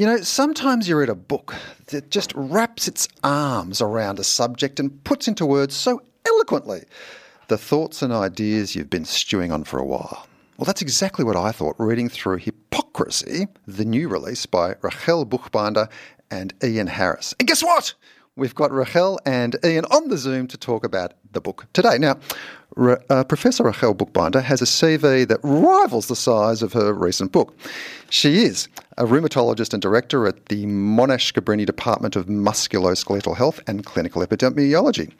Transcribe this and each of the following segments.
You know, sometimes you read a book that just wraps its arms around a subject and puts into words so eloquently the thoughts and ideas you've been stewing on for a while. Well, that's exactly what I thought reading through Hippocrasy, the new release by Rachel Buchbinder and Ian Harris. And guess what? We've got Rachel and Ian on the Zoom to talk about the book today. Now, uh, Professor Rachel Buchbinder has a CV that rivals the size of her recent book. She is a rheumatologist and director at the Monash Cabrini Department of Musculoskeletal Health and Clinical Epidemiology.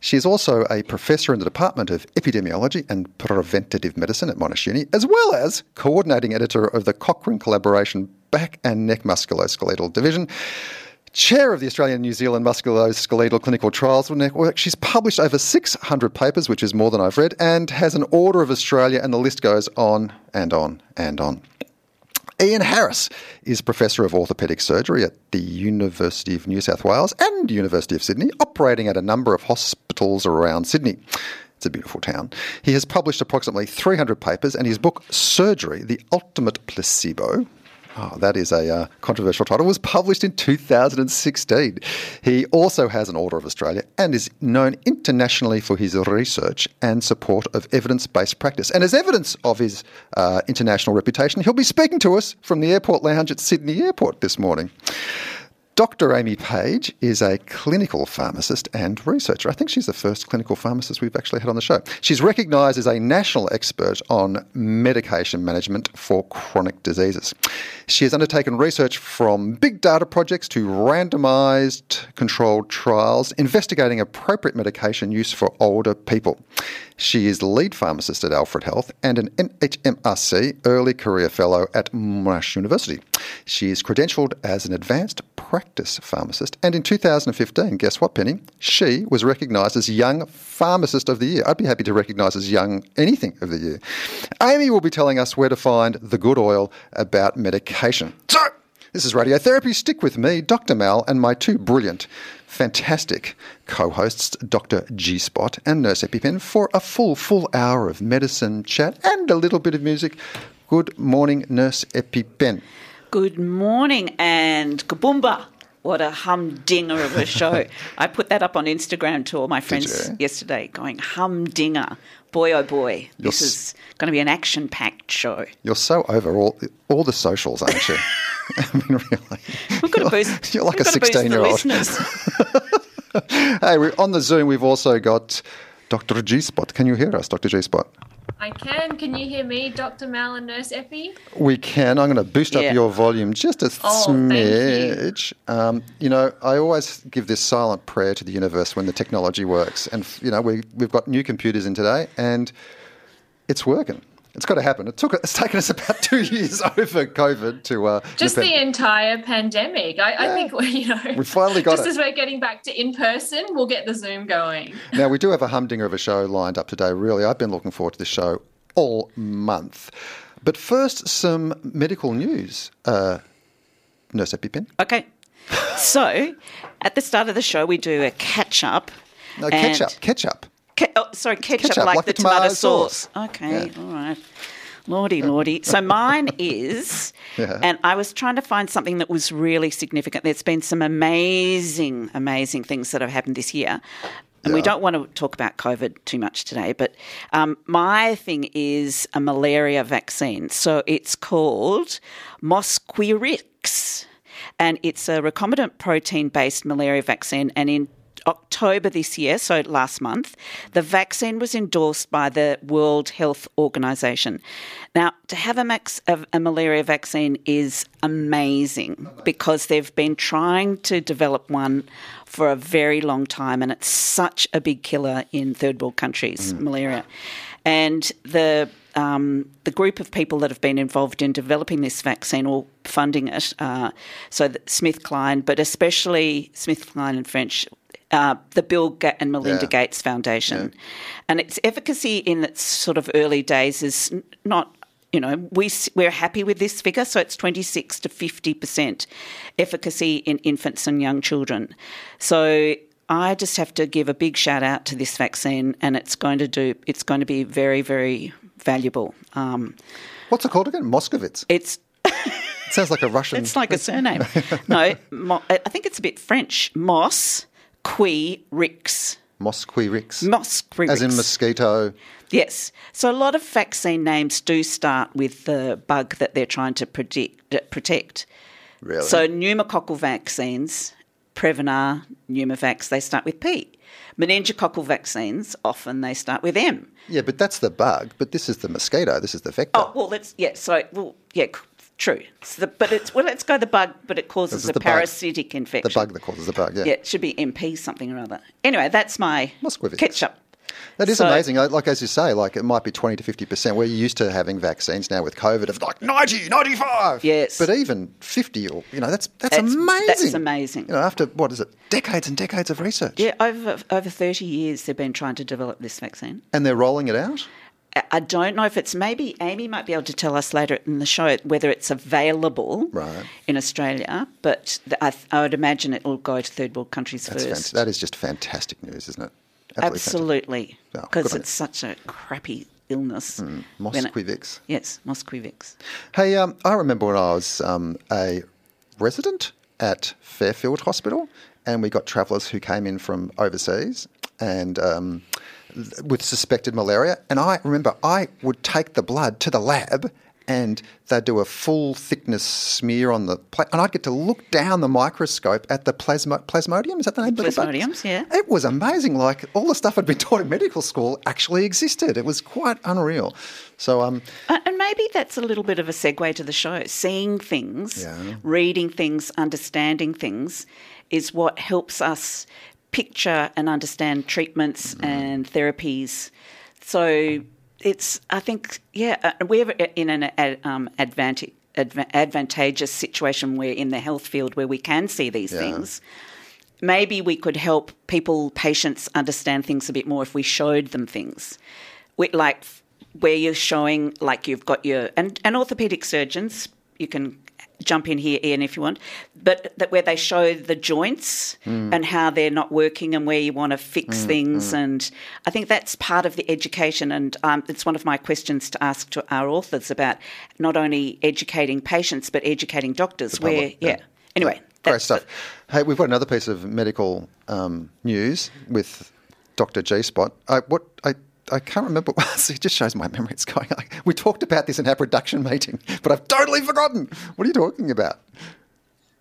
She is also a professor in the Department of Epidemiology and Preventative Medicine at Monash Uni, as well as coordinating editor of the Cochrane Collaboration Back and Neck Musculoskeletal Division chair of the Australian New Zealand Musculoskeletal Clinical Trials Network. She's published over 600 papers, which is more than I've read, and has an Order of Australia, and the list goes on and on and on. Ian Harris is Professor of Orthopaedic Surgery at the University of New South Wales and University of Sydney, operating at a number of hospitals around Sydney. It's a beautiful town. He has published approximately 300 papers, and his book, Surgery The Ultimate Placebo, Oh, that is a uh, controversial title. Was published in 2016. He also has an Order of Australia and is known internationally for his research and support of evidence-based practice. And as evidence of his uh, international reputation, he'll be speaking to us from the airport lounge at Sydney Airport this morning. Dr. Amy Page is a clinical pharmacist and researcher. I think she's the first clinical pharmacist we've actually had on the show. She's recognised as a national expert on medication management for chronic diseases. She has undertaken research from big data projects to randomised controlled trials investigating appropriate medication use for older people. She is lead pharmacist at Alfred Health and an NHMRC Early Career Fellow at Monash University. She is credentialed as an advanced practice pharmacist, and in 2015, guess what, Penny? She was recognised as Young Pharmacist of the Year. I'd be happy to recognise as Young Anything of the Year. Amy will be telling us where to find the good oil about medication. So, this is Radiotherapy. Stick with me, Dr. Mal, and my two brilliant fantastic co hosts, Dr. G Spot and Nurse EpiPen, for a full, full hour of medicine chat and a little bit of music. Good morning, Nurse EpiPen. Good morning and kaboomba. What a humdinger of a show. I put that up on Instagram to all my friends yesterday, going humdinger. Boy, oh boy, You're this is going to be an action packed show. You're so over all, all the socials, aren't you? I mean, really. We've got to boost. You're like a 16 year old. hey, we're on the Zoom. We've also got Dr. G Spot. Can you hear us, Dr. G Spot? I can. Can you hear me, Dr. Mal and Nurse Effie? We can. I'm going to boost yeah. up your volume just a oh, smidge. You. Um, you know, I always give this silent prayer to the universe when the technology works. And, you know, we, we've got new computers in today and it's working. It's got to happen. It took. It's taken us about two years over COVID to uh, just the entire pandemic. I, yeah. I, think you know we finally got just it. as we're getting back to in person, we'll get the Zoom going. Now we do have a humdinger of a show lined up today. Really, I've been looking forward to this show all month. But first, some medical news. Uh, Nurse EpiPen. Okay. So, at the start of the show, we do a catch up. No, catch up. Catch up. Ke- oh, sorry, ketchup, ketchup like, like, the, tomato, tomato sauce. sauce. Okay, yeah. all right. Lordy, lordy. So mine is, yeah. and I was trying to find something that was really significant. There's been some amazing, amazing things that have happened this year. And yeah. we don't want to talk about COVID too much today, but um, my thing is a malaria vaccine. So it's called Mosquirix and it's a recombinant protein based malaria vaccine. And in October this year, so last month, the vaccine was endorsed by the World Health Organization. Now, to have a, max, a, a, malaria vaccine is amazing because they've been trying to develop one for a very long time, and it's such a big killer in third world countries, mm. malaria. And the um, the group of people that have been involved in developing this vaccine or funding it, uh, so SmithKline, but especially SmithKline and French uh, the Bill Ga- and Melinda yeah. Gates Foundation. Yeah. And its efficacy in its sort of early days is not you know, we, we're happy with this figure. So it's 26 to 50% efficacy in infants and young children. So I just have to give a big shout out to this vaccine, and it's going to do. It's going to be very, very valuable. Um, What's it called again? Moscovitz. It's. it sounds like a Russian. It's like a surname. no, Mo, I think it's a bit French. Moss qui rix. Mosquirix. Mosquirix. As in mosquito. Yes. So a lot of vaccine names do start with the bug that they're trying to predict, protect. Really? So pneumococcal vaccines, Prevnar, Pneumovax, they start with P. Meningococcal vaccines, often they start with M. Yeah, but that's the bug. But this is the mosquito. This is the vector. Oh well, let's yeah. So well, yeah, true. The, but it's well, let's go the bug, but it causes a parasitic bug. infection. The bug that causes the bug. Yeah. Yeah, it should be MP something or other. Anyway, that's my Mosquivix. ketchup. That is so, amazing. Like as you say, like it might be 20 to 50%. We're used to having vaccines now with COVID of like 90, 95. Yes. But even 50 or, you know, that's that's, that's amazing. That's amazing. You know, after, what is it, decades and decades of research. Yeah, over, over 30 years they've been trying to develop this vaccine. And they're rolling it out? I don't know if it's maybe Amy might be able to tell us later in the show whether it's available right. in Australia, but I, I, would imagine it will go to third world countries That's first. Fant- that is just fantastic news, isn't it? Absolutely, because oh, it's such a crappy illness. Mm, Mosquivix. It, yes, Mosquivix. Hey, um, I remember when I was um, a resident at Fairfield Hospital, and we got travellers who came in from overseas, and um, with suspected malaria. And I remember I would take the blood to the lab and they'd do a full thickness smear on the pla- and I'd get to look down the microscope at the plasmo- plasmodium. Is that the name? Plasmodiums, yeah. It was amazing. Like all the stuff I'd been taught in medical school actually existed. It was quite unreal. So, um, and maybe that's a little bit of a segue to the show. Seeing things, yeah. reading things, understanding things, is what helps us picture and understand treatments mm. and therapies. So it's I think yeah uh, we're in an um, advantage, advantageous situation where in the health field where we can see these yeah. things. Maybe we could help people, patients, understand things a bit more if we showed them things. We, like where you're showing, like you've got your and, and orthopedic surgeons, you can jump in here, Ian, if you want, but that where they show the joints mm. and how they're not working and where you want to fix mm, things. Mm. And I think that's part of the education. And um, it's one of my questions to ask to our authors about not only educating patients, but educating doctors. Where, yeah. yeah. Anyway. Great stuff. hey, we've got another piece of medical um, news with Dr. G Spot. I, what I I can't remember. it just shows my memory. It's going. We talked about this in our production meeting, but I've totally forgotten. What are you talking about?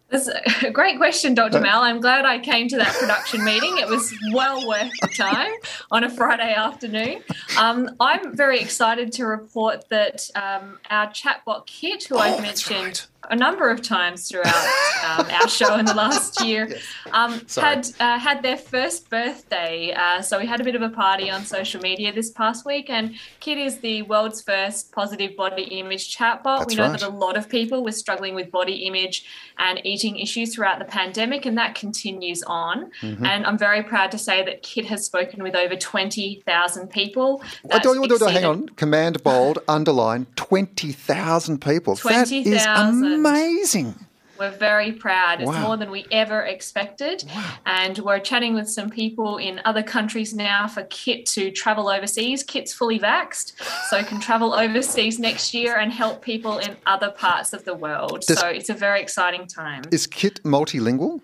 That's a great question, Dr. Mal. I'm glad I came to that production meeting. It was well worth the time on a Friday afternoon. Um, I'm very excited to report that um, our chatbot kit, who oh, I've mentioned right a number of times throughout um, our show in the last year, yes. um, had uh, had their first birthday. Uh, so we had a bit of a party on social media this past week, and Kit is the world's first positive body image chatbot. That's we know right. that a lot of people were struggling with body image and eating issues throughout the pandemic, and that continues on. Mm-hmm. And I'm very proud to say that Kit has spoken with over twenty thousand people. Oh, do, do, do, hang on, command bold underline twenty thousand people. 20, that is amazing. We're very proud. It's wow. more than we ever expected. Wow. And we're chatting with some people in other countries now for Kit to travel overseas. Kit's fully vaxed, so can travel overseas next year and help people in other parts of the world. Does, so it's a very exciting time. Is Kit multilingual?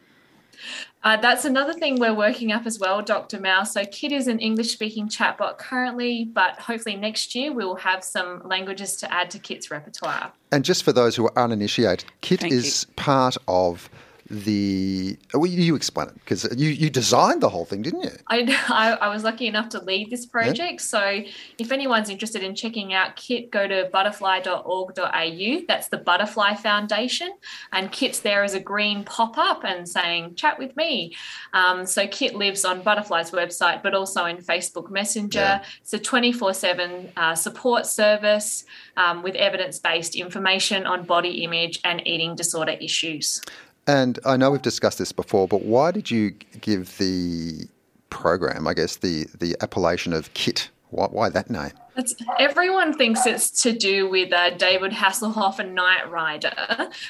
Uh, that's another thing we're working up as well, Dr. Mouse. So, Kit is an English speaking chatbot currently, but hopefully next year we'll have some languages to add to Kit's repertoire. And just for those who are uninitiated, Kit Thank is you. part of the well, you explain it because you, you designed the whole thing didn't you I, I, I was lucky enough to lead this project yeah. so if anyone's interested in checking out kit go to butterfly.org.au that's the butterfly foundation and kit's there as a green pop-up and saying chat with me um, so kit lives on butterfly's website but also in facebook messenger yeah. it's a 24-7 uh, support service um, with evidence-based information on body image and eating disorder issues And I know we've discussed this before, but why did you give the program, I guess, the, the appellation of KIT? Why, why that name? It's, everyone thinks it's to do with uh, David Hasselhoff and Knight Rider,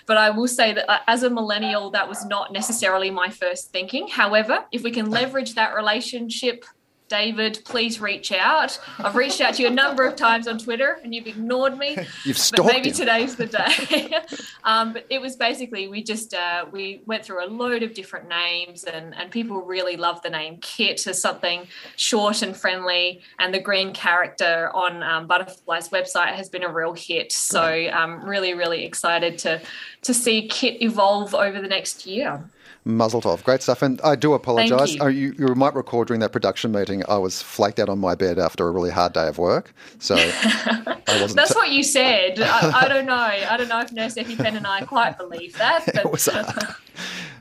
but I will say that uh, as a millennial, that was not necessarily my first thinking. However, if we can leverage that relationship David, please reach out. I've reached out to you a number of times on Twitter and you've ignored me. You've stalked but maybe him. today's the day. um, but it was basically we just uh, we went through a load of different names and and people really love the name Kit as something short and friendly. And the green character on um, Butterfly's website has been a real hit. So I'm really really excited to to see Kit evolve over the next year. Muzzle tov. Great stuff. And I do apologise. you. Oh, you, you might recall during that production meeting, I was flaked out on my bed after a really hard day of work. So I wasn't. That's ta- what you said. I, I don't know. I don't know if Nurse Effie Pen and I quite believe that. But it was uh, a,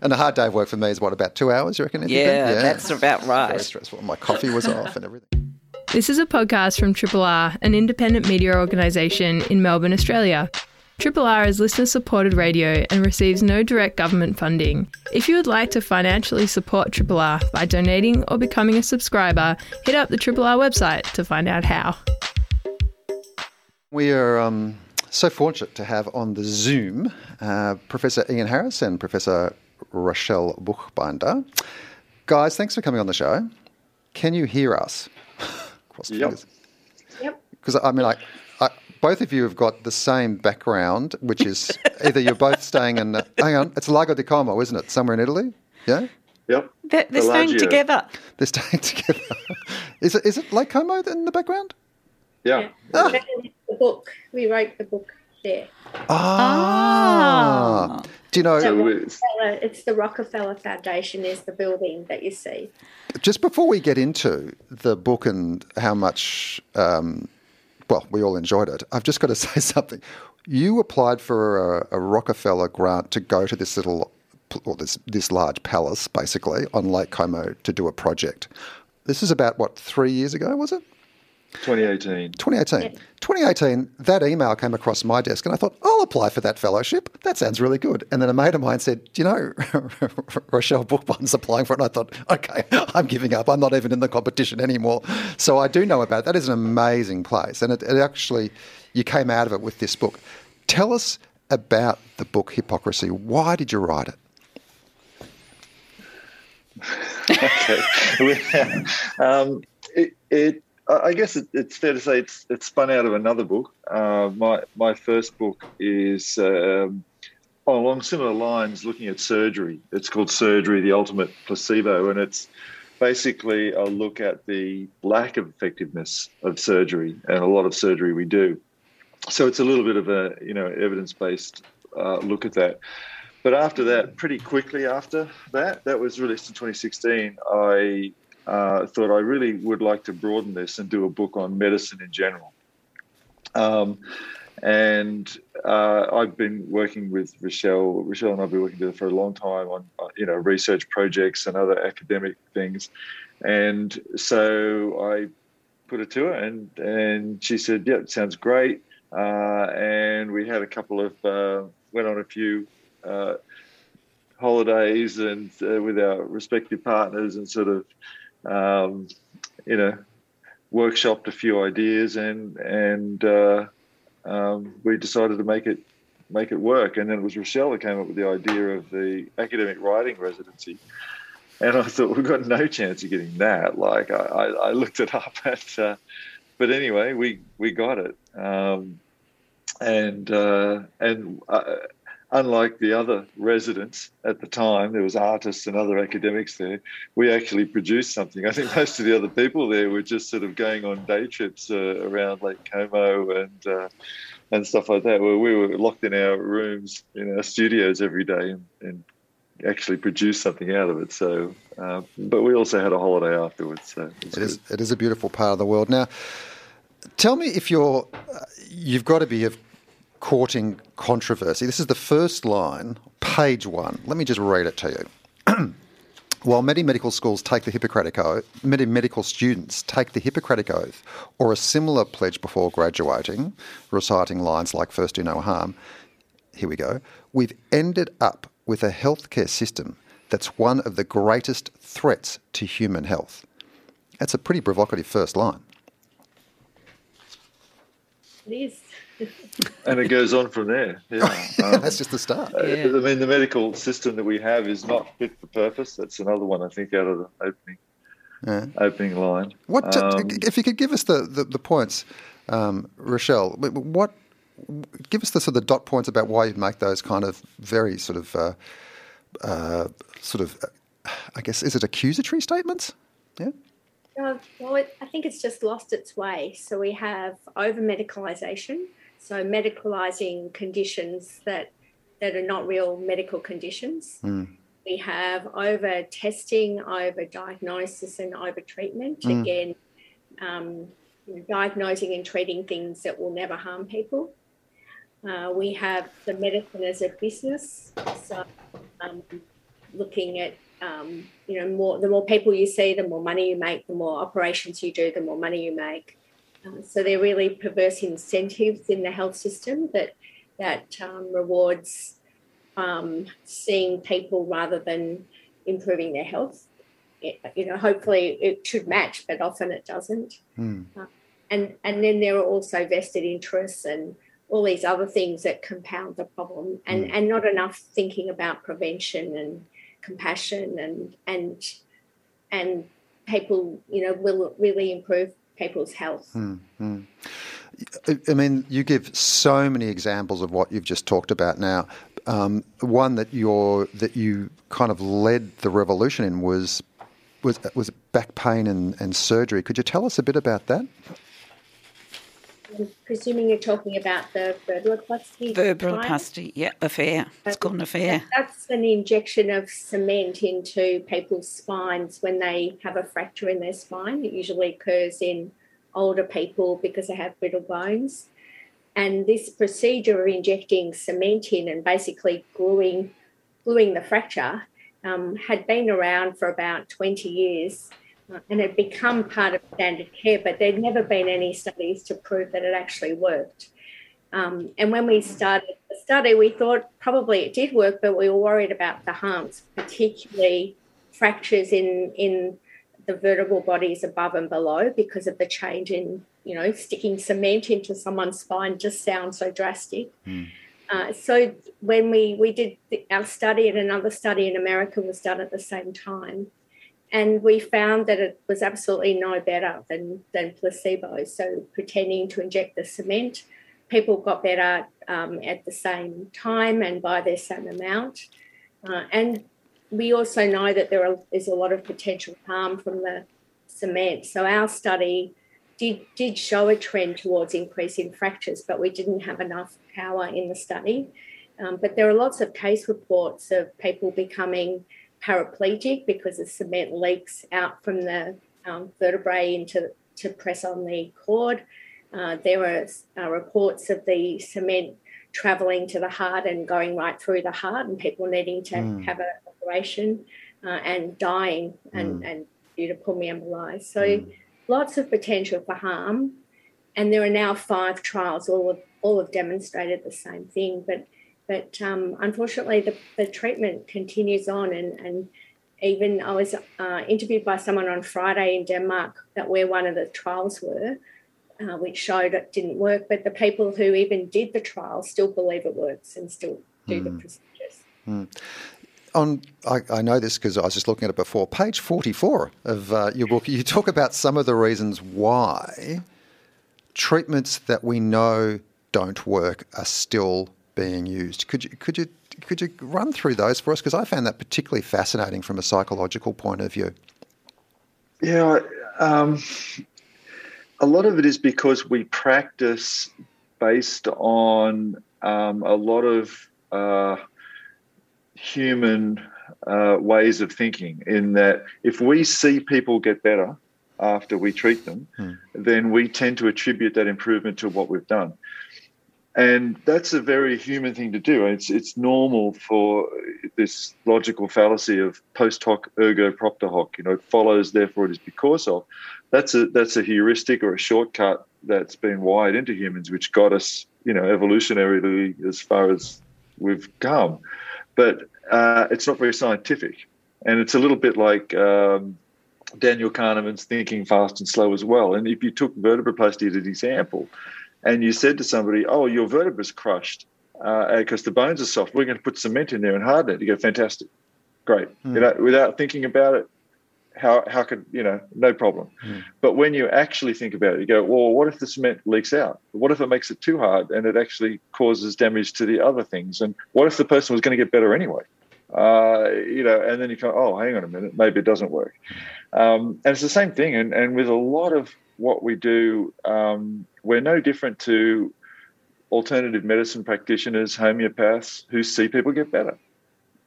and a hard day of work for me is what, about two hours, you reckon? Ethiopia? Yeah, that's about right. Very right. stressful. My coffee was off and everything. This is a podcast from Triple R, an independent media organisation in Melbourne, Australia. Triple R is listener supported radio and receives no direct government funding. If you would like to financially support Triple R by donating or becoming a subscriber, hit up the Triple R website to find out how. We are um, so fortunate to have on the Zoom uh, Professor Ian Harris and Professor Rachelle Buchbinder. Guys, thanks for coming on the show. Can you hear us? Cross Yep. fingers. Yep. Because I mean, I, I, both of you have got the same background, which is either you're both staying in. hang on, it's Lago di Como, isn't it? Somewhere in Italy. Yeah, Yep. They're, they're staying together. they're staying together. is it is it Lake Como in the background? Yeah. The book. We wrote the book there. Ah. Do you know? So it's, It's the Rockefeller Foundation is the building that you see. Just before we get into the book and how much, um, well, we all enjoyed it, I've just got to say something. You applied for a, a Rockefeller grant to go to this little, or this this large palace, basically on Lake Como to do a project. This is about what three years ago, was it? 2018. 2018. 2018, that email came across my desk, and I thought, I'll apply for that fellowship. That sounds really good. And then a mate of mine said, Do you know, Rachelle Buchbinder's applying for it? And I thought, okay, I'm giving up. I'm not even in the competition anymore. So I do know about it. That is an amazing place. And it, it actually, you came out of it with this book. Tell us about the book Hippocrasy. Why did you write it? okay. Um, it, it, I guess it, it's fair to say it's it's spun out of another book. Uh, my my first book is um, along similar lines, looking at surgery. It's called Surgery: The Ultimate Placebo, and it's basically a look at the lack of effectiveness of surgery and a lot of surgery we do. So it's a little bit of a you know evidence based uh, look at that. But after that, pretty quickly after that, that was released in 2016. I uh, thought I really would like to broaden this and do a book on medicine in general. Um, and uh, I've been working with Rachelle. Rachelle and I've been working together for a long time on uh, you know research projects and other academic things. And so I put it to her, and and she said, "Yeah, it sounds great." Uh, and we had a couple of uh, went on a few uh, holidays and uh, with our respective partners and sort of um, you know workshopped a few ideas and and uh, um, we decided to make it make it work. And then it was Rachelle that came up with the idea of the academic writing residency. And I thought we've got no chance of getting that. Like I, I, I looked it up at uh, but anyway we we got it. Um, and uh, and uh, unlike the other residents at the time, there was artists and other academics there. We actually produced something. I think most of the other people there were just sort of going on day trips uh, around Lake Como and uh, and stuff like that, where we were locked in our rooms in our studios every day and, and actually produced something out of it. So, uh, but we also had a holiday afterwards. So it it is it is a beautiful part of the world. Now, tell me if you're, uh, you've got to be of courting controversy. This is the first line, page one. Let me just read it to you. While many medical schools take the Hippocratic Oath, many medical students take the Hippocratic Oath or a similar pledge before graduating, reciting lines like first do no harm, here we go. We've ended up with a healthcare system that's one of the greatest threats to human health. That's a pretty provocative first line. It is. And it goes on from there. Yeah. Um, That's just the start. Yeah. I mean, the medical system that we have is not fit for purpose. That's another one, I think, out of the opening yeah. opening line. What um, if you could give us the the, the points, um, Rachelle? What give us the sort of dot points about why you make those kind of very sort of uh, uh, sort of I guess is it accusatory statements? Yeah. Uh, well, it, I think it's just lost its way. So we have over medicalisation, so medicalising conditions that that are not real medical conditions. Mm. We have over testing, over diagnosis, and over treatment. Mm. Again, um, diagnosing and treating things that will never harm people. Uh, we have the medicine as a business, so um, looking at um, you know more the more people you see, the more money you make, the more operations you do, the more money you make. Uh, so they're really perverse incentives in the health system that that um, rewards um, seeing people rather than improving their health. It, you know, hopefully it should match, but often it doesn't. Mm. Uh, and and then there are also vested interests and all these other things that compound the problem, and mm. and not enough thinking about prevention and compassion and and and people, you know, will really improve people's health. Mm-hmm. I mean, you give so many examples of what you've just talked about now. Um, one that you're that you kind of led the revolution in was was was back pain and, and surgery. Could you tell us a bit about that? I'm presuming you're talking about the vertebroplasty. Vertebroplasty, yeah, affair. It's called an affair. That's an injection of cement into people's spines when they have a fracture in their spine. It usually occurs in older people because they have brittle bones. And this procedure of injecting cement in and basically gluing, gluing the fracture um, had been around for about 20 years and it become part of standard care, but there'd never been any studies to prove that it actually worked. Um, and when we started the study, we thought probably it did work, but we were worried about the harms, particularly fractures in in the vertebral bodies above and below because of the change in you know sticking cement into someone's spine just sounds so drastic. Mm. Uh, so when we we did our study and another study in America was done at the same time, and we found that it was absolutely no better than, than placebo. So, pretending to inject the cement, people got better um, at the same time and by the same amount. Uh, and we also know that there are, is a lot of potential harm from the cement. So, our study did, did show a trend towards increasing fractures, but we didn't have enough power in the study. Um, but there are lots of case reports of people becoming paraplegic because the cement leaks out from the um, vertebrae into to press on the cord. Uh, there were uh, reports of the cement travelling to the heart and going right through the heart, and people needing to mm. have an operation uh, and dying and, mm. and due to pulmonary emboli. So mm. lots of potential for harm. And there are now five trials, all have, all have demonstrated the same thing. But but um, unfortunately, the, the treatment continues on. And, and even I was uh, interviewed by someone on Friday in Denmark that where one of the trials were, uh, which showed it didn't work. But the people who even did the trial still believe it works and still do mm. the hmm. procedures. Mm. On, I, I, know this because I was just looking at it before. Page 44 of uh, your book, you talk about some of the reasons why treatments that we know don't work are still being used. Could you could you could you run through those for us? Because I found that particularly fascinating from a psychological point of view. Yeah, um, a lot of it is because we practice based on um, a lot of uh, human uh, ways of thinking. In that, if we see people get better after we treat them, hmm. then we tend to attribute that improvement to what we've done and that's a very human thing to do. It's it's normal for this logical fallacy of post hoc ergo propter hoc. You know, it follows, therefore it is because of. That's a that's a heuristic or a shortcut that's been wired into humans, which got us, you know, evolutionarily as far as we've come. But uh, it's not very scientific. And it's a little bit like um, Daniel Kahneman's Thinking Fast and Slow as well. And if you took vertebroplasty as an example and you said to somebody, oh, your vertebra's crushed because uh, the bones are soft, we're going to put cement in there and harden it. You go, fantastic, great. Mm. You know, without thinking about it, how, how could, you know, no problem. Mm. But when you actually think about it, you go, well, what if the cement leaks out? What if it makes it too hard and it actually causes damage to the other things? And what if the person was going to get better anyway? Uh, you know, and then you go, oh, hang on a minute, maybe it doesn't work. Um, and it's the same thing. And, and with a lot of what we do, um, we're no different to alternative medicine practitioners, homeopaths who see people get better.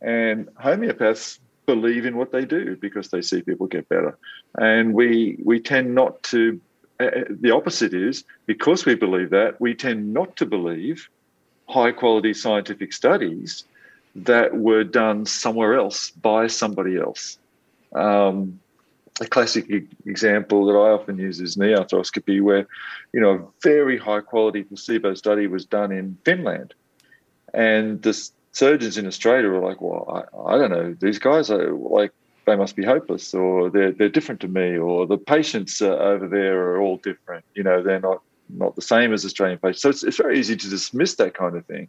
And homeopaths believe in what they do because they see people get better. And we we tend not to. Uh, the opposite is because we believe that we tend not to believe high quality scientific studies that were done somewhere else by somebody else. Um, a classic example that I often use is knee arthroscopy, where you know a very high quality placebo study was done in Finland, and the surgeons in Australia were like, "Well, I, I don't know, these guys are like they must be hopeless, or they're they're different to me, or the patients uh, over there are all different. You know, they're not not the same as Australian patients. So it's, it's very easy to dismiss that kind of thing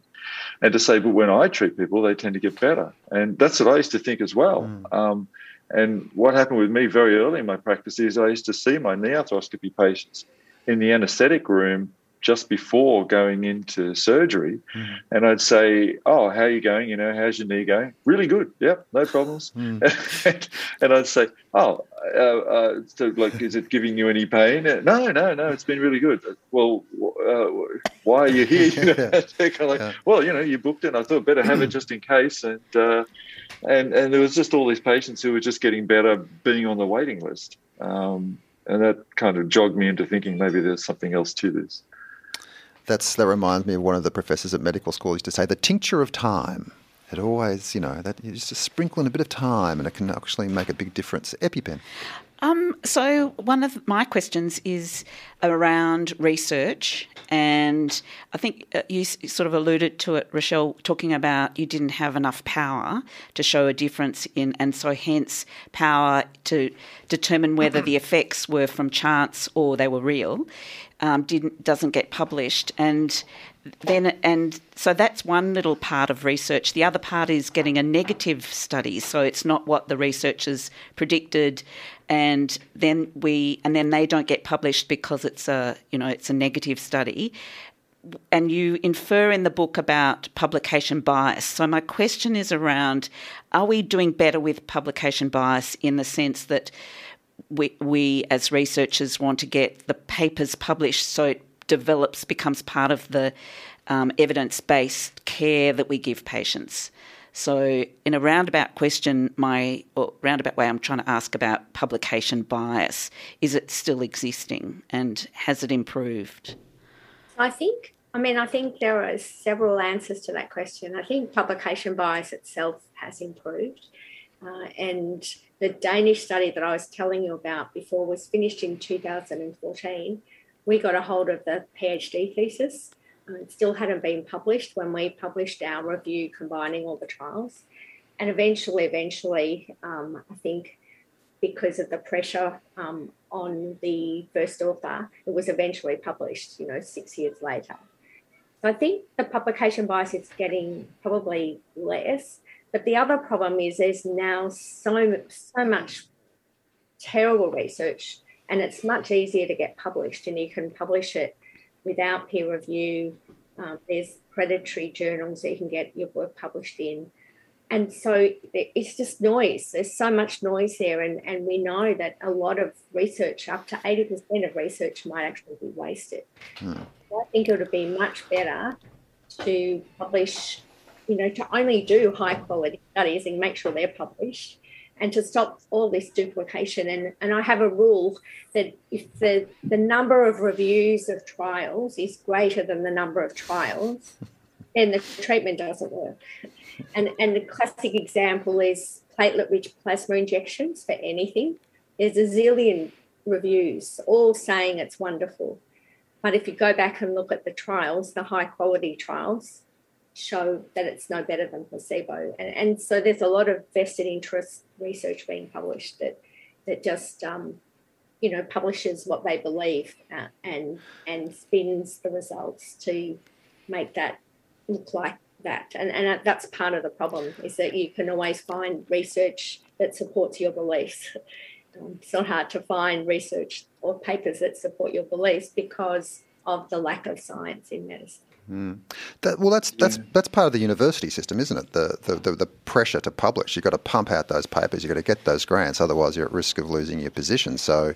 and to say, but when I treat people, they tend to get better. And that's what I used to think as well. Mm. Um, and what happened with me very early in my practice is I used to see my knee arthroscopy patients in the anesthetic room just before going into surgery, mm. and I'd say, "Oh, how are you going? You know, how's your knee going? Really good. Yep, no problems." Mm. and, I'd say, "Oh, uh, uh, so like, is it giving you any pain?" No, no, no. It's been really good. Well, uh, why are you here? You know, they're kind of like, yeah. "Well, you know, you booked it. and I thought better have it just in case." And uh, and and there was just all these patients who were just getting better being on the waiting list. Um, and that kind of jogged me into thinking maybe there's something else to this. That's that reminds me of one of the professors at medical school used to say the tincture of time. It always, you know, that you just sprinkle in a bit of time, and it can actually make a big difference. EpiPen. Um, so one of my questions is around research, and I think uh, you sort of alluded to it, Rachelle, talking about you didn't have enough power to show a difference in, and so hence power to determine whether the effects were from chance or they were real um, didn't doesn't get published, and then and so that's one little part of research. The other part is getting a negative study, so it's not what the researchers predicted, and then we and then they don't get published because it's a you know it's a negative study. And you infer in the book about publication bias. So, my question is around are we doing better with publication bias in the sense that we, we as researchers want to get the papers published so it develops, becomes part of the um, evidence based care that we give patients. So, in a roundabout question, my roundabout way, I'm trying to ask about publication bias. Is it still existing and has it improved? I think, I mean, I think there are several answers to that question. I think publication bias itself has improved. Uh, and the Danish study that I was telling you about before was finished in 2014. We got a hold of the PhD thesis. Uh, it still hadn't been published when we published our review combining all the trials. And eventually, eventually, um, I think because of the pressure um, on the first author, it was eventually published, you know, six years later. So I think the publication bias is getting probably less. But the other problem is there's now so so much terrible research, and it's much easier to get published, and you can publish it without peer review. Um, there's predatory journals that you can get your work published in. And so it's just noise. There's so much noise there. And, and we know that a lot of research, up to 80% of research, might actually be wasted. Hmm. I think it would be much better to publish you know, to only do high quality studies and make sure they're published and to stop all this duplication. And, and I have a rule that if the, the number of reviews of trials is greater than the number of trials, then the treatment doesn't work. And, and the classic example is platelet rich plasma injections for anything. There's a zillion reviews all saying it's wonderful. But if you go back and look at the trials, the high quality trials, show that it's no better than placebo. And, and so there's a lot of vested interest research being published that that just um, you know publishes what they believe uh, and and spins the results to make that look like that. And and that's part of the problem is that you can always find research that supports your beliefs. Um, it's not hard to find research or papers that support your beliefs because of the lack of science in medicine. Mm. That, well, that's that's that's part of the university system, isn't it? The, the the, the pressure to publish. You've got to pump out those papers. You've got to get those grants. Otherwise, you're at risk of losing your position. So,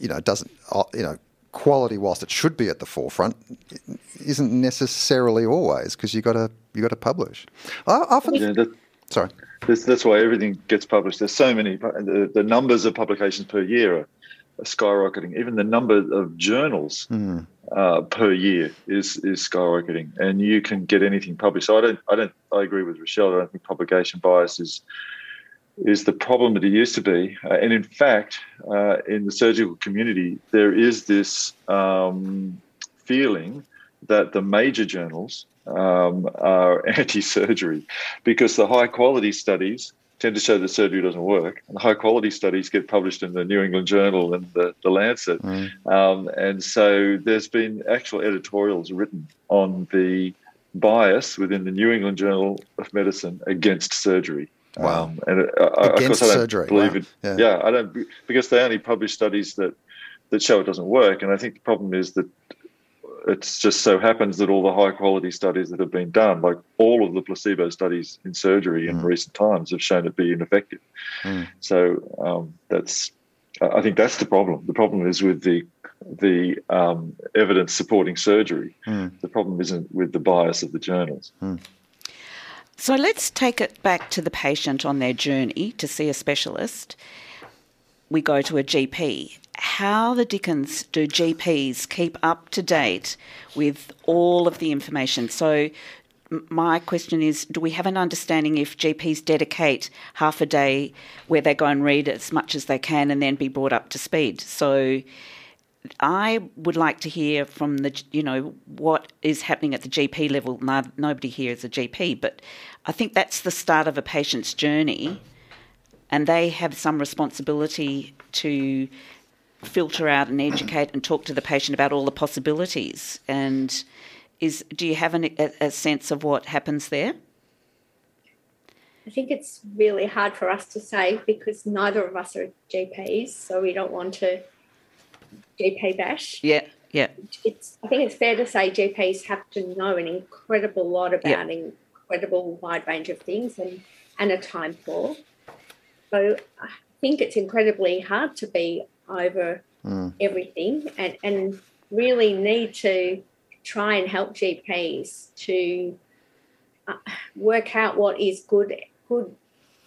you know, it doesn't uh, you know quality, whilst it should be at the forefront, isn't necessarily always because you got to you got to publish. I often yeah, that, sorry. That's, that's why everything gets published. There's so many. The, the numbers of publications per year are skyrocketing. Even the number of journals mm. uh, per year is is skyrocketing, and you can get anything published. So I don't, I don't, I agree with Rachelle. I don't think publication bias is is the problem that it used to be. Uh, and in fact, uh, in the surgical community, there is this um, feeling that the major journals um, are anti-surgery because the high quality studies tend to show that surgery doesn't work. And high quality studies get published in the New England Journal and the, the Lancet. Mm. Um, and so there's been actual editorials written on the bias within the New England Journal of Medicine against surgery. Wow. Um, and uh, against I don't surgery. believe wow. it. Yeah. yeah, I don't because they only publish studies that that show it doesn't work. And I think the problem is that it's just so happens that all the high quality studies that have been done, like all of the placebo studies in surgery in mm. recent times, have shown it to be ineffective. Mm. So um, that's, I think that's the problem. The problem is with the the um, evidence supporting surgery. Mm. The problem isn't with the bias of the journals. Mm. So let's take it back to the patient on their journey to see a specialist. We go to a GP how the dickens do GPs keep up to date with all of the information? So, my question is do we have an understanding if GPs dedicate half a day where they go and read as much as they can and then be brought up to speed? So, I would like to hear from the, you know, what is happening at the GP level. No, nobody here is a GP, but I think that's the start of a patient's journey, and they have some responsibility to filter out and educate and talk to the patient about all the possibilities. And is do you have an, a, a sense of what happens there? I think it's really hard for us to say because neither of us are GPs, so we don't want to GP bash. Yeah, yeah. It's. I think it's fair to say GPs have to know an incredible lot about yeah. an incredible wide range of things and and a time poor. So I think it's incredibly hard to be over mm. everything and, and really need to try and help GPs to uh, work out what is good good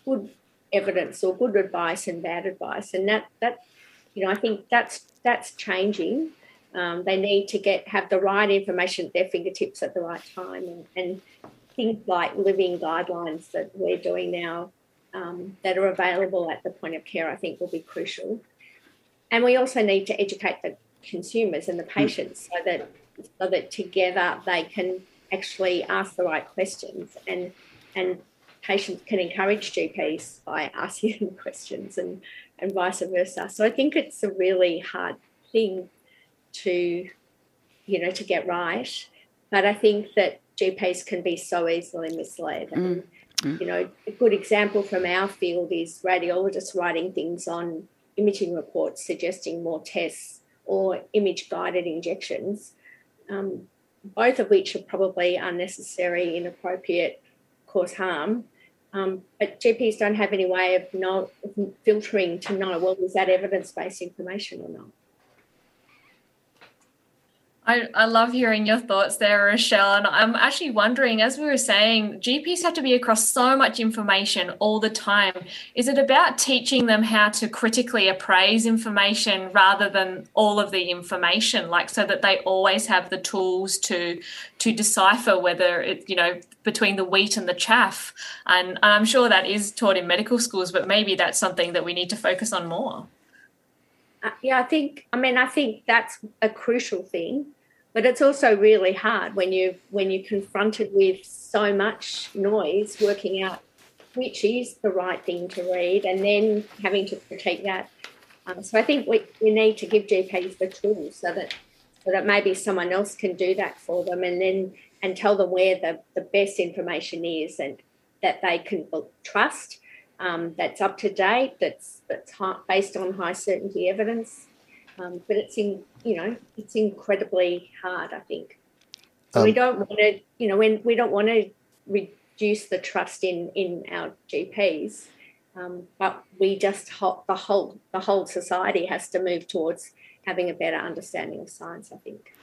good evidence or good advice and bad advice. And that that you know I think that's that's changing. Um, they need to get have the right information at their fingertips at the right time and, and things like living guidelines that we're doing now um, that are available at the point of care I think will be crucial and we also need to educate the consumers and the hmm. patients so that so that together they can actually ask the right questions and and patients can encourage GPs by asking them questions and and vice versa. So I think it's a really hard thing to you know to get right, but I think that GPs can be so easily misled. Mm. And, you know, a good example from our field is radiologists writing things on imaging reports suggesting more tests or image guided injections, um, both of which are probably unnecessary, inappropriate, cause harm. Um, but GPs don't have any way of know, filtering to know, well, is that evidence based information or not? I, I love hearing your thoughts there, Rachelle. And I'm actually wondering, as we were saying, GPs have to be across so much information all the time. Is it about teaching them how to critically appraise information rather than all of the information, like so that they always have the tools to to decipher whether it, you know, between the wheat and the chaff? And, I'm sure that is taught in medical schools, but maybe that's something that we need to focus on more. Uh, yeah, I think. I mean, I think that's a crucial thing but it's also really hard when you when you're confronted with so much noise, working out which is the right thing to read, and then having to critique that. Um, so I think we, we need to give GPs the tools so that so that maybe someone else can do that for them, and then and tell them where the, the best information is, and that they can trust. Um, that's up to date. That's that's based on high certainty evidence. Um, but it's in you know it's incredibly hard. I think um, we don't want to you know when we don't want to reduce the trust in in our GPs, um, but we just the whole the whole society has to move towards having a better understanding of science. I think.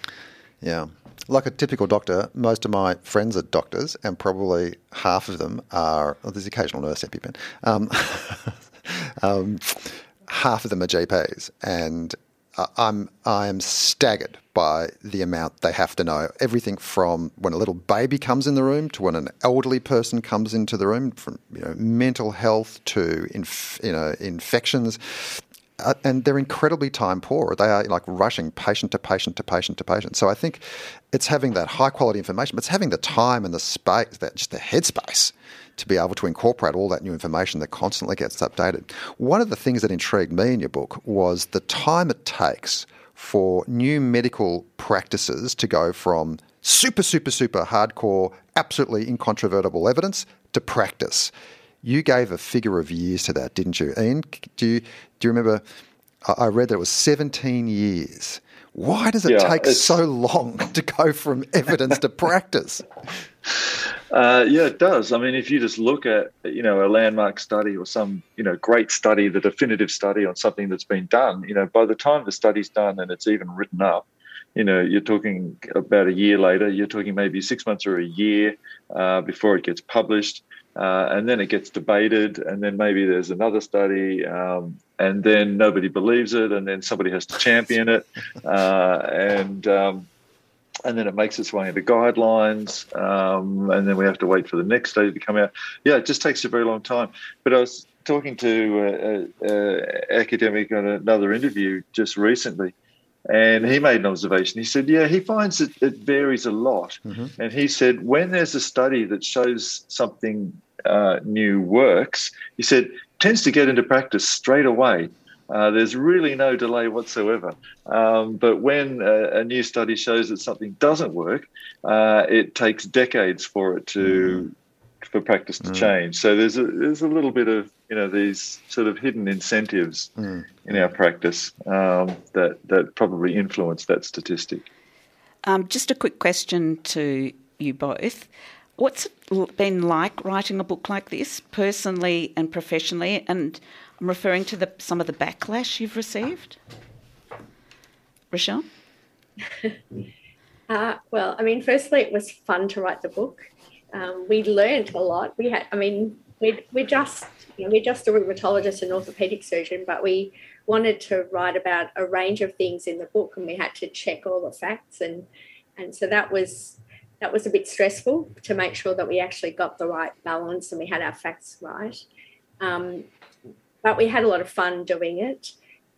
Yeah. Like a typical doctor, most of my friends are doctors, and probably half of them are, well, there's occasional nurse EpiPen, um, um, half of them are GPs. And I'm I am staggered by the amount they have to know. Everything from when a little baby comes in the room to when an elderly person comes into the room, from you know mental health to inf, you know infections, uh, and they're incredibly time poor. They are like rushing patient to patient to patient to patient. So I think it's having that high quality information, but it's having the time and the space, that just the headspace to be able to incorporate all that new information that constantly gets updated. One of the things that intrigued me in your book was the time it takes for new medical practices to go from super, super, super hardcore, absolutely incontrovertible evidence to practice. You gave a figure of years to that, didn't you, Ian? Do you do you remember? I read that it was 17 years. Why does it yeah, take so long to go from evidence to practice? Uh, yeah, it does. I mean, if you just look at you know a landmark study or some you know great study, the definitive study on something that's been done, you know, by the time the study's done and it's even written up, you know, you're talking about a year later. You're talking maybe six months or a year uh, before it gets published. Uh, and then it gets debated, and then maybe there's another study, um, and then nobody believes it, and then somebody has to champion it, uh, and um, and then it makes its way into guidelines, um, and then we have to wait for the next study to come out. Yeah, it just takes a very long time. But I was talking to an academic on another interview just recently, and he made an observation. He said, Yeah, he finds that it varies a lot. Mm-hmm. And he said, When there's a study that shows something uh, new works, he said, tends to get into practice straight away. Uh, there's really no delay whatsoever. Um, but when a, a, new study shows that something doesn't work, uh, it takes decades for it to mm for practice to mm. change. So there's a there's a little bit of you know these sort of hidden incentives mm. in our practice um, that that probably influence that statistic. Um, just a quick question to you both. What's it been like writing a book like this, personally and professionally? And I'm referring to the, some of the backlash you've received. Rachelle? uh, well, I mean, firstly, it was fun to write the book um, we learned a lot. We had, I mean, we we're just you know, we're just a rheumatologist and orthopedic surgeon, but we wanted to write about a range of things in the book, and we had to check all the facts, and and so that was that was a bit stressful to make sure that we actually got the right balance and we had our facts right. Um, but we had a lot of fun doing it,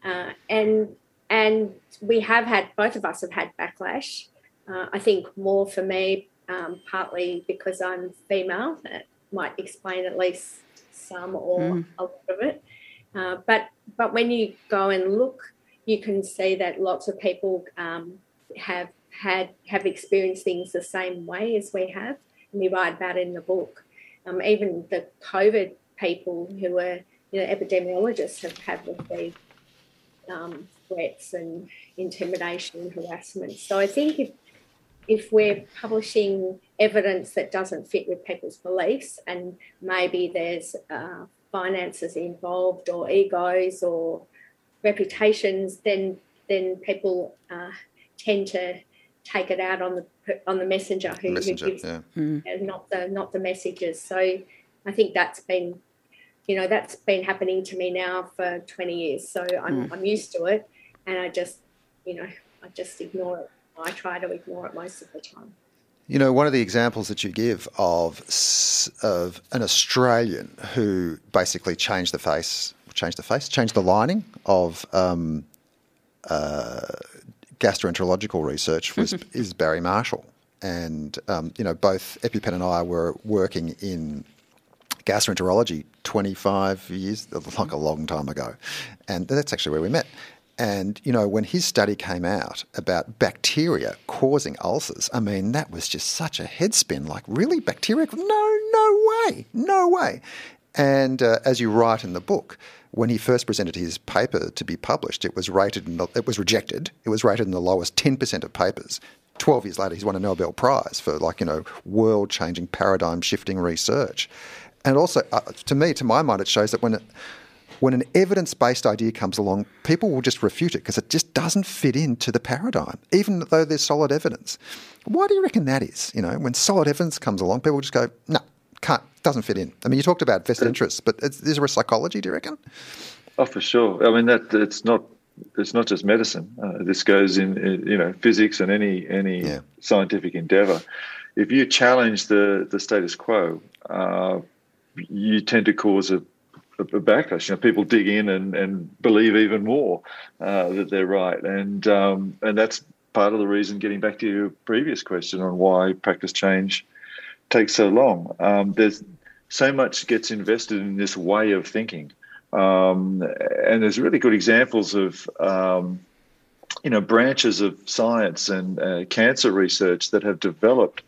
uh, and and we have had both of us have had backlash. Uh, I think more for me um, partly because I'm female. That might explain at least some or mm. a lot of it. Uh, but but when you go and look, you can see that lots of people um, have had have experienced things the same way as we have, and we write about in the book. Um, even the COVID people who were you know epidemiologists have had received um, threats and intimidation and harassment. So I think if if we're publishing evidence that doesn't fit with people's beliefs and maybe there's uh, finances involved or egos or reputations, then then people uh, tend to take it out on the on the messenger who, messenger, who gives yeah. mm. not the not the messages. So I think that's been you know that's been happening to me now for 20 years. So I'm, mm. I'm used to it, and I just you know I just ignore it. I try to ignore it most of the time. You know, one of the examples that you give of of an Australian who basically changed the face, changed the face, changed the lining of um, uh, gastroenterological research was is Barry Marshall, and um, you know both EpiPen and I were working in gastroenterology 25 years, like a long time ago, and that's actually where we met. And, you know, when his study came out about bacteria causing ulcers, I mean, that was just such a headspin. Like, really? Bacteria? No, no way. No way. And uh, as you write in the book, when he first presented his paper to be published, it was rated, the, it was rejected. It was rated in the lowest 10% of papers. 12 years later, he's won a Nobel Prize for, like, you know, world changing, paradigm shifting research. And also, uh, to me, to my mind, it shows that when it, when an evidence based idea comes along, people will just refute it because it just doesn't fit into the paradigm, even though there's solid evidence. Why do you reckon that is? You know, when solid evidence comes along, people just go, no, can't, doesn't fit in. I mean, you talked about vested interests, but is there a psychology, do you reckon? Oh, for sure. I mean, that it's not it's not just medicine. Uh, this goes in, in, you know, physics and any any yeah. scientific endeavor. If you challenge the the status quo, uh, you tend to cause a a backlash. You know, people dig in and, and believe even more uh, that they're right, and um, and that's part of the reason. Getting back to your previous question on why practice change takes so long, um, there's so much gets invested in this way of thinking, um, and there's really good examples of um, you know branches of science and uh, cancer research that have developed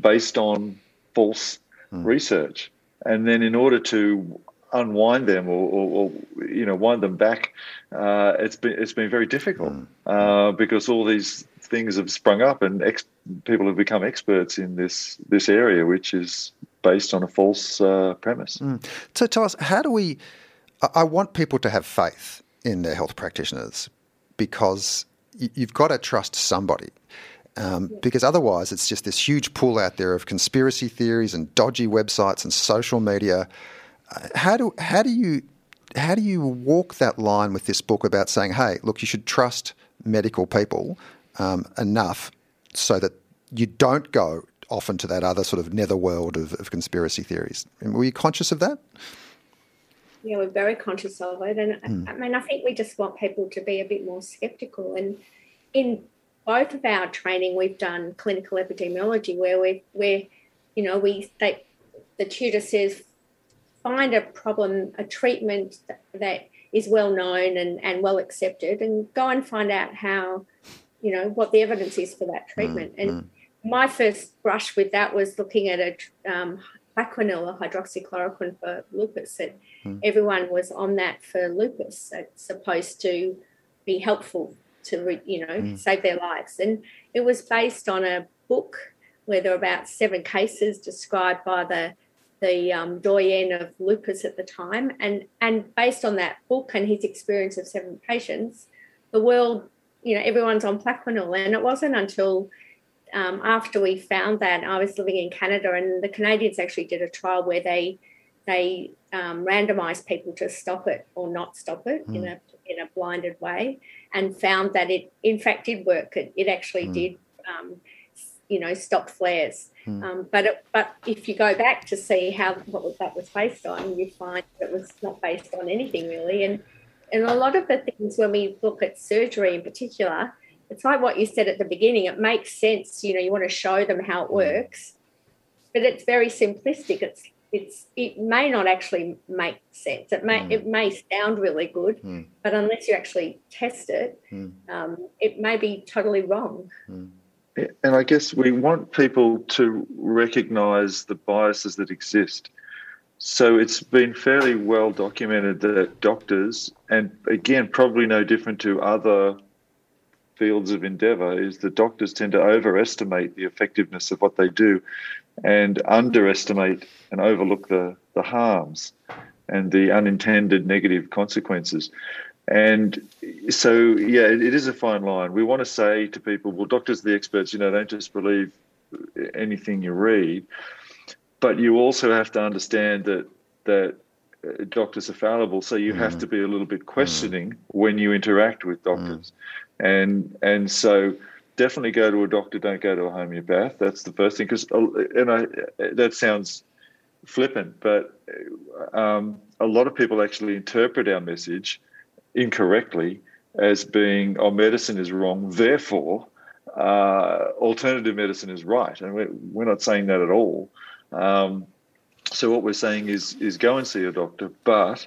based on false mm. research. And then, in order to unwind them or, or, or, you know wind them back, uh, it's been it's been very difficult mm. uh, because all these things have sprung up and ex- people have become experts in this this area, which is based on a false uh, premise. Mm. So tell us, how do we? I want people to have faith in their health practitioners because you've got to trust somebody. Um, because otherwise, it's just this huge pool out there of conspiracy theories and dodgy websites and social media how do how do you how do you walk that line with this book about saying, hey, look, you should trust medical people um, enough so that you don't go off into that other sort of netherworld of, of conspiracy theories. Were you conscious of that? Yeah, we're very conscious of it, and mm. I mean, I think we just want people to be a bit more skeptical. And in both of our training, we've done clinical epidemiology, where we, where you know, we they, the tutor says find a problem, a treatment that is well known and, and well accepted, and go and find out how, you know, what the evidence is for that treatment. Mm, and mm. my first brush with that was looking at a um, Plaquenil, a hydroxychloroquine for lupus. That mm. everyone was on that for lupus. It's supposed to be helpful to, you know, mm. save their lives. And it was based on a book where there were about seven cases described by the the um, doyen of lupus at the time. And, and based on that book and his experience of seven patients, the world, you know, everyone's on Plaquenil. And it wasn't until um, after we found that I was living in Canada, and the Canadians actually did a trial where they they um, randomized people to stop it or not stop it mm. in a in a blinded way, and found that it in fact did work. It, it actually mm. did, um, you know, stop flares. Mm. Um, but it, but if you go back to see how what that was based on, you find it was not based on anything really. And and a lot of the things when we look at surgery in particular, it's like what you said at the beginning. It makes sense. You know, you want to show them how it hmm. works, but it's very simplistic. It's it's it may not actually make sense. It may mm. it may sound really good, mm. but unless you actually test it, mm. um, it may be totally wrong. And I guess we want people to recognize the biases that exist. So it's been fairly well documented that doctors, and again, probably no different to other fields of endeavor, is that doctors tend to overestimate the effectiveness of what they do and underestimate and overlook the, the harms and the unintended negative consequences. And so, yeah, it, it is a fine line. We want to say to people, well, doctors are the experts, you know, don't just believe anything you read. But you also have to understand that that uh, doctors are fallible, so you mm. have to be a little bit questioning mm. when you interact with doctors, mm. and and so definitely go to a doctor. Don't go to a homeopath. That's the first thing. Because and I that sounds flippant, but um, a lot of people actually interpret our message incorrectly as being, oh, medicine is wrong, therefore, uh, alternative medicine is right. And we're, we're not saying that at all. Um, so what we're saying is is go and see a doctor, but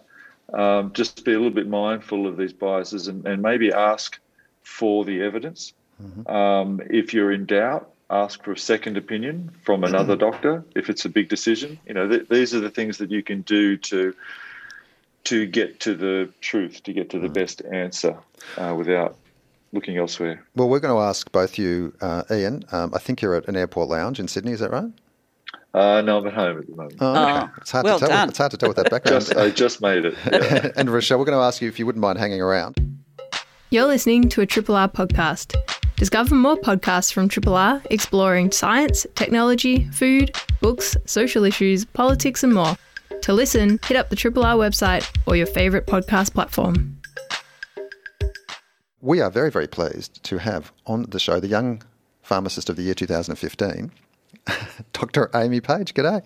um, just be a little bit mindful of these biases and, and maybe ask for the evidence. Mm-hmm. Um, if you're in doubt, ask for a second opinion from another doctor if it's a big decision. You know, th- these are the things that you can do to to get to the truth, to get to the mm. best answer uh, without looking elsewhere. Well, we're going to ask both you, uh, Ian. Um, I think you're at an airport lounge in Sydney. Is that right? Uh, no, I'm at home at the moment. Oh, okay. oh, it's, hard well to tell, done. it's hard to tell with that background. just, I just made it. Yeah. and Rachelle, we're going to ask you if you wouldn't mind hanging around. You're listening to a Triple R podcast. Discover more podcasts from Triple R exploring science, technology, food, books, social issues, politics, and more. To listen, hit up the Triple R website or your favourite podcast platform. We are very, very pleased to have on the show the young pharmacist of the year 2015, Dr. Amy Page. G'day.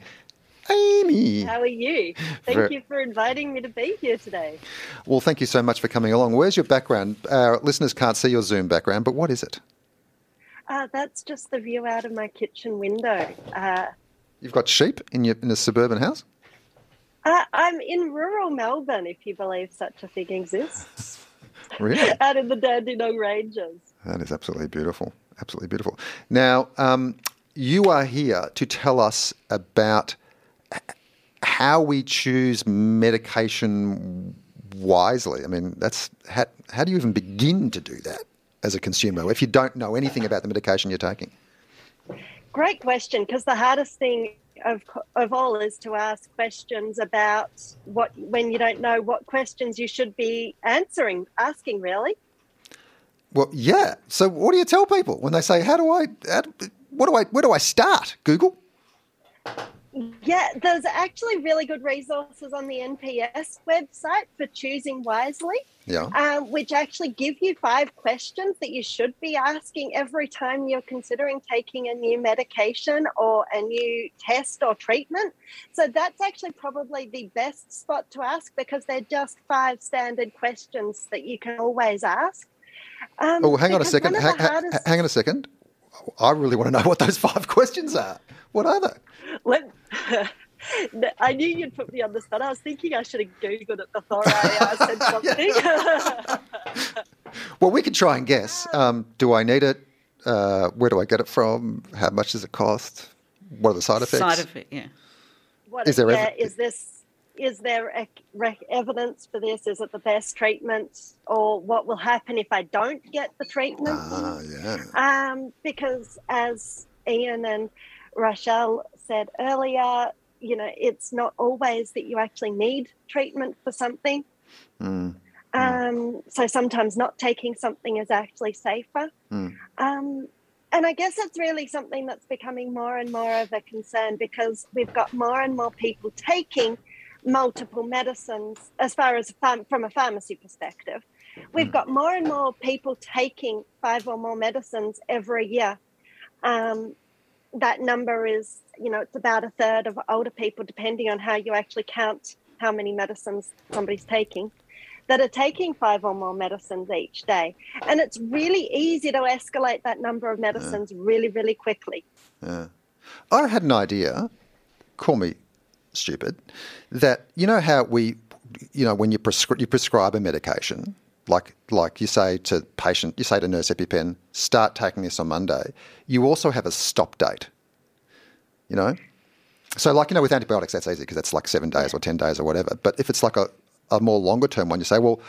Amy. How are you? Thank Very... you for inviting me to be here today. Well, thank you so much for coming along. Where's your background? Our listeners can't see your Zoom background, but what is it? Uh, that's just the view out of my kitchen window. Uh, You've got sheep in your in a suburban house. Uh, I'm in rural Melbourne, if you believe such a thing exists. really? out in the Dandenong Ranges. That is absolutely beautiful. Absolutely beautiful. Now, um, you are here to tell us about how we choose medication wisely. I mean, that's how, how do you even begin to do that as a consumer if you don't know anything about the medication you're taking? Great question, because the hardest thing of, of all is to ask questions about what when you don't know what questions you should be answering, asking really. Well, yeah. So, what do you tell people when they say, "How do I? How, what do I? Where do I start?" Google. Yeah, there's actually really good resources on the NPS website for choosing wisely. Yeah. Um, which actually give you five questions that you should be asking every time you're considering taking a new medication or a new test or treatment. So that's actually probably the best spot to ask because they're just five standard questions that you can always ask. Um, oh, hang on a second. Hang, hardest... hang on a second. I really want to know what those five questions are. What are they? Let, I knew you'd put me on the spot. I was thinking I should have Googled it before I uh, said something. well, we could try and guess. Um, do I need it? Uh, where do I get it from? How much does it cost? What are the side effects? Side effect, yeah. What, is there? Yeah, ev- is this? Is there evidence for this? Is it the best treatment, or what will happen if I don't get the treatment? Ah, yeah. Um, because as Ian and Rachelle said earlier, you know, it's not always that you actually need treatment for something. Mm. Um, so sometimes not taking something is actually safer. Mm. Um, and I guess it's really something that's becoming more and more of a concern because we've got more and more people taking multiple medicines as far as from a pharmacy perspective. We've got more and more people taking five or more medicines every year. Um, that number is, you know, it's about a third of older people, depending on how you actually count how many medicines somebody's taking, that are taking five or more medicines each day. And it's really easy to escalate that number of medicines yeah. really, really quickly. Yeah. I had an idea, call me stupid, that you know how we, you know, when you, prescri- you prescribe a medication, like like you say to patient, you say to nurse EpiPen, start taking this on Monday. You also have a stop date. You know, so like you know with antibiotics that's easy because that's like seven days or ten days or whatever. But if it's like a, a more longer term one, you say, well,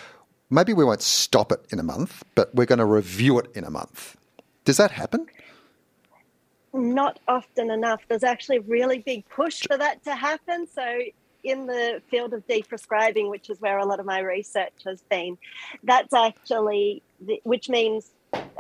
maybe we won't stop it in a month, but we're going to review it in a month. Does that happen? Not often enough. There's actually a really big push for that to happen. So in the field of deprescribing, which is where a lot of my research has been, that's actually, the, which means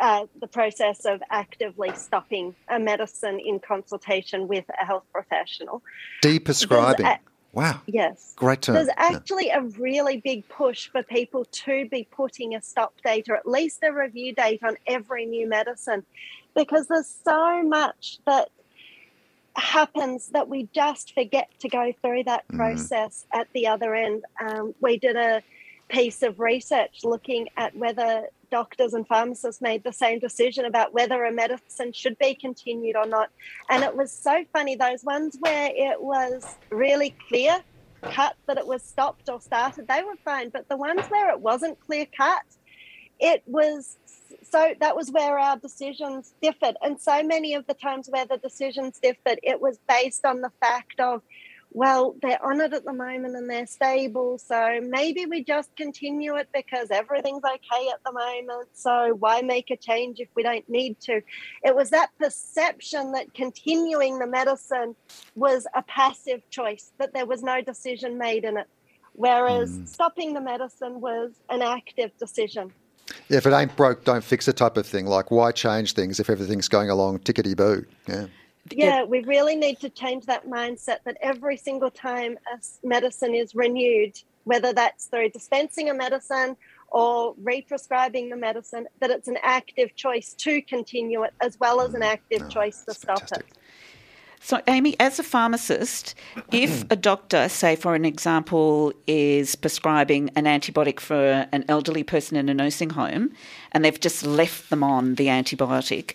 uh, the process of actively stopping a medicine in consultation with a health professional. Deprescribing. A, wow. Yes. Great term. There's actually yeah. a really big push for people to be putting a stop date or at least a review date on every new medicine because there's so much that happens that we just forget to go through that mm. process mm. at the other end. Um, we did a piece of research looking at whether doctors and pharmacists made the same decision about whether a medicine should be continued or not. And it was so funny, those ones where it was really clear cut that it was stopped or started, they were fine. But the ones where it wasn't clear cut, it was so that was where our decisions differed. And so many of the times where the decisions differed, it was based on the fact of well, they're on it at the moment and they're stable. So maybe we just continue it because everything's okay at the moment. So why make a change if we don't need to? It was that perception that continuing the medicine was a passive choice, that there was no decision made in it. Whereas mm. stopping the medicine was an active decision. Yeah, if it ain't broke, don't fix it type of thing. Like, why change things if everything's going along tickety boo? Yeah yeah, we really need to change that mindset that every single time a medicine is renewed, whether that's through dispensing a medicine or re-prescribing the medicine, that it's an active choice to continue it as well as an mm. active oh, choice to stop fantastic. it. So, Amy, as a pharmacist, if a doctor, say for an example, is prescribing an antibiotic for an elderly person in a nursing home and they've just left them on the antibiotic,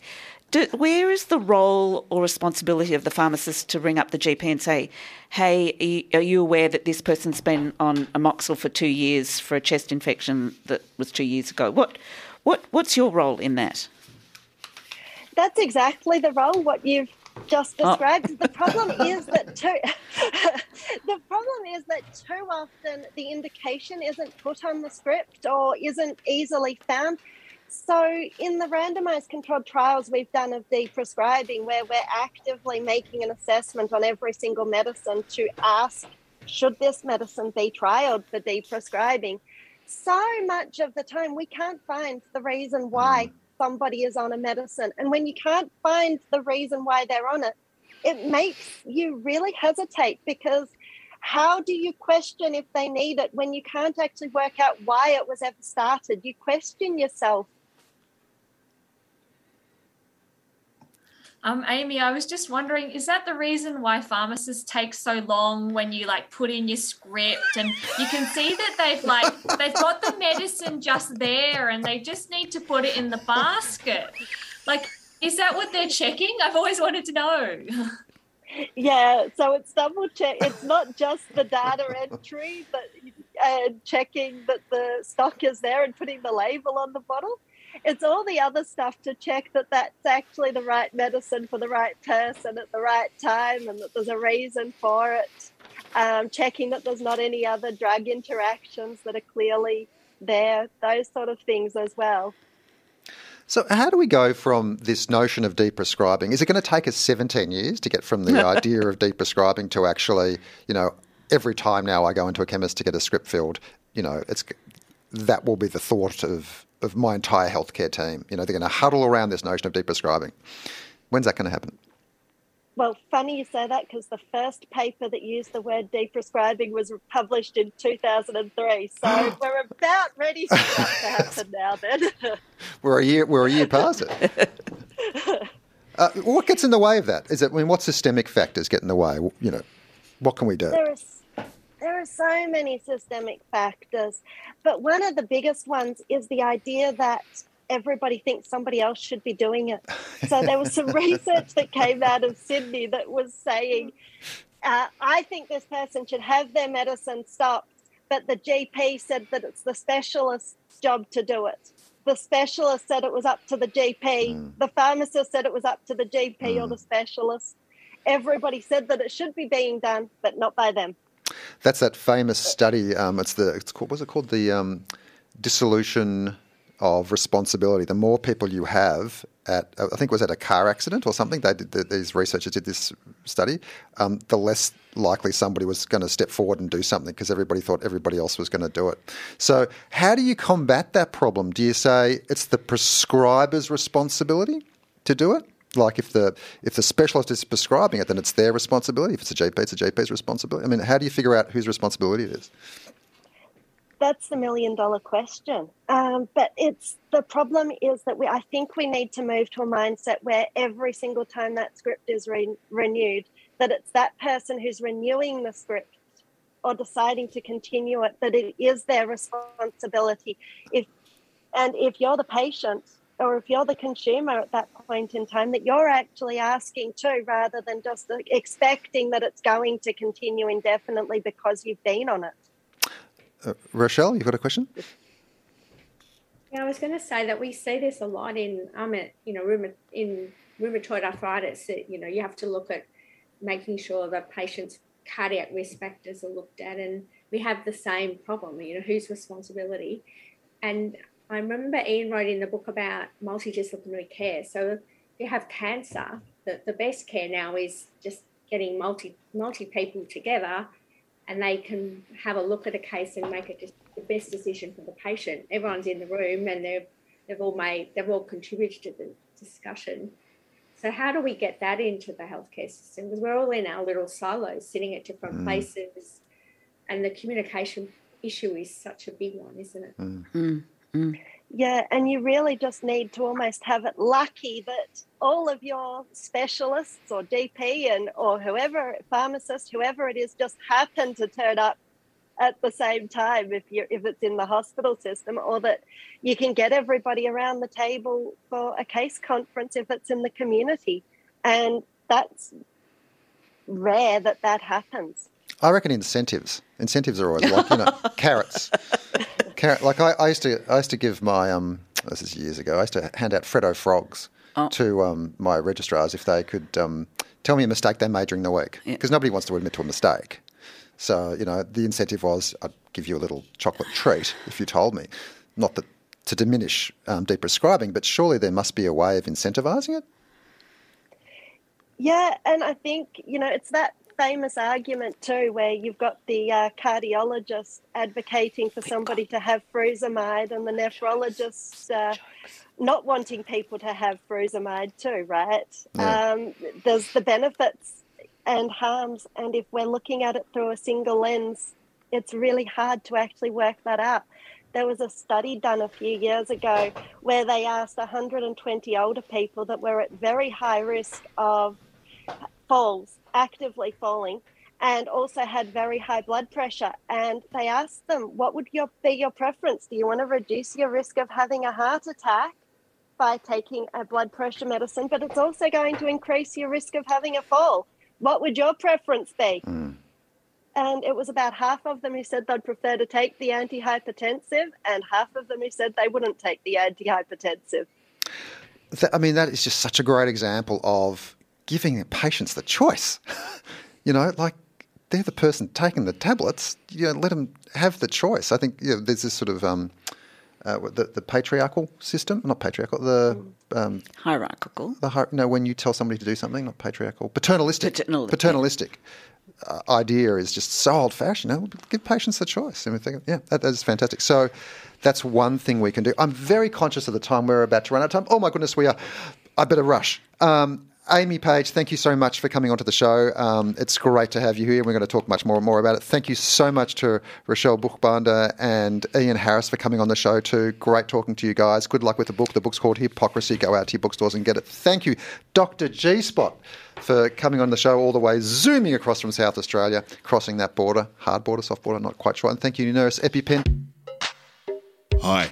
do, where is the role or responsibility of the pharmacist to ring up the GP and say, hey, are you aware that this person's been on amoxil for two years for a chest infection that was two years ago? What, what, what's your role in that? That's exactly the role, what you've just oh. described. Oh. The problem is that too, the problem is that too often the indication isn't put on the script or isn't easily found. So, in the randomized controlled trials we've done of deprescribing where we're actively making an assessment on every single medicine to ask, should this medicine be trialed for deprescribing? So much of the time, we can't find the reason why mm. Somebody is on a medicine. And when you can't find the reason why they're on it, it makes you really hesitate because how do you question if they need it when you can't actually work out why it was ever started? You question yourself Um, Amy, I was just wondering, is that the reason why pharmacists take so long when you like put in your script and you can see that they've like they've got the medicine just there and they just need to put it in the basket? Like, is that what they're checking? I've always wanted to know. Yeah, so it's double check. It's not just the data entry, but uh, checking that the stock is there and putting the label on the bottle it's all the other stuff to check that that's actually the right medicine for the right person at the right time and that there's a reason for it. Um, checking that there's not any other drug interactions that are clearly there, those sort of things as well. So, how do we go from this notion of deprescribing? Is it going to take us 17 years to get from the idea of deprescribing to actually, you know, every time now I go into a chemist to get a script filled, you know, it's that will be the thought of of my entire healthcare team. You know, they're going to huddle around this notion of deprescribing. When's that going to happen? Well, funny you say that because the first paper that used the word deprescribing was published in 2003. So we're about ready for that to happen now. Then we're a year we're a year past it. Uh, what gets in the way of that? Is it? I mean, what systemic factors get in the way? You know, what can we do? There is there are so many systemic factors, but one of the biggest ones is the idea that everybody thinks somebody else should be doing it. So there was some research that came out of Sydney that was saying, uh, I think this person should have their medicine stopped, but the GP said that it's the specialist's job to do it. The specialist said it was up to the GP. Mm. The pharmacist said it was up to the GP mm. or the specialist. Everybody said that it should be being done, but not by them. That's that famous study. Um, it's the it's called what's it called the um, dissolution of responsibility. The more people you have at, I think it was at a car accident or something. They did, these researchers did this study. Um, the less likely somebody was going to step forward and do something because everybody thought everybody else was going to do it. So, how do you combat that problem? Do you say it's the prescriber's responsibility to do it? Like if the if the specialist is prescribing it, then it's their responsibility. If it's a GP, it's a GP's responsibility. I mean, how do you figure out whose responsibility it is? That's the million dollar question. Um, but it's the problem is that we I think we need to move to a mindset where every single time that script is re- renewed, that it's that person who's renewing the script or deciding to continue it, that it is their responsibility. If and if you're the patient or if you're the consumer at that point in time, that you're actually asking too, rather than just expecting that it's going to continue indefinitely because you've been on it. Uh, Rachelle, you've got a question? Yeah, I was going to say that we see this a lot in um, you know, in rheumatoid arthritis. That you know, you have to look at making sure that patient's cardiac risk factors are looked at, and we have the same problem. You know, whose responsibility? And I remember Ian wrote in the book about multidisciplinary care. So if you have cancer, the, the best care now is just getting multi multi people together and they can have a look at a case and make it the best decision for the patient. Everyone's in the room and they've they've all made they've all contributed to the discussion. So how do we get that into the healthcare system? Because we're all in our little silos, sitting at different mm. places, and the communication issue is such a big one, isn't it? Mm. Mm. Mm. Yeah, and you really just need to almost have it lucky that all of your specialists or GP and or whoever pharmacist, whoever it is, just happen to turn up at the same time if you if it's in the hospital system, or that you can get everybody around the table for a case conference if it's in the community, and that's rare that that happens. I reckon incentives. Incentives are always like you know carrots. Carrot, like I, I, used to, I used to give my um, this is years ago. I used to hand out Freddo frogs oh. to um, my registrars if they could um, tell me a mistake they made during the week, because yeah. nobody wants to admit to a mistake. So you know, the incentive was I'd give you a little chocolate treat if you told me. Not that to diminish um, deprescribing, but surely there must be a way of incentivizing it. Yeah, and I think you know it's that famous argument too, where you've got the uh, cardiologist advocating for somebody to have furosemide, and the nephrologist uh, not wanting people to have furosemide too, right? Yeah. Um, there's the benefits and harms, and if we're looking at it through a single lens, it's really hard to actually work that out. There was a study done a few years ago where they asked 120 older people that were at very high risk of falls actively falling and also had very high blood pressure. And they asked them, what would your, be your preference? Do you want to reduce your risk of having a heart attack by taking a blood pressure medicine? But it's also going to increase your risk of having a fall. What would your preference be? Mm. And it was about half of them who said they'd prefer to take the antihypertensive, and half of them who said they wouldn't take the antihypertensive. I mean, that is just such a great example of giving patients the choice. you know, like they're the person taking the tablets. You know, let them have the choice. I think you know, there's this sort of um, uh, the, the patriarchal system, not patriarchal, the um, hierarchical. The you know, when you tell somebody to do something, not patriarchal, paternalistic. Paternalistic. paternalistic. Uh, idea is just so old fashioned. You know, give patients the choice. I mean, think, yeah, that, that is fantastic. So that's one thing we can do. I'm very conscious of the time we're about to run out of time. Oh my goodness, we are. I better rush. Um, Amy Page, thank you so much for coming onto the show. Um, it's great to have you here. We're going to talk much more and more about it. Thank you so much to Rachelle Buchbinder and Ian Harris for coming on the show too. Great talking to you guys. Good luck with the book. The book's called Hippocrasy. Go out to your bookstores and get it. Thank you, Dr. G Spot, for coming on the show all the way, zooming across from South Australia, crossing that border, hard border, soft border, not quite sure. And thank you, Nurse EpiPen. Hi.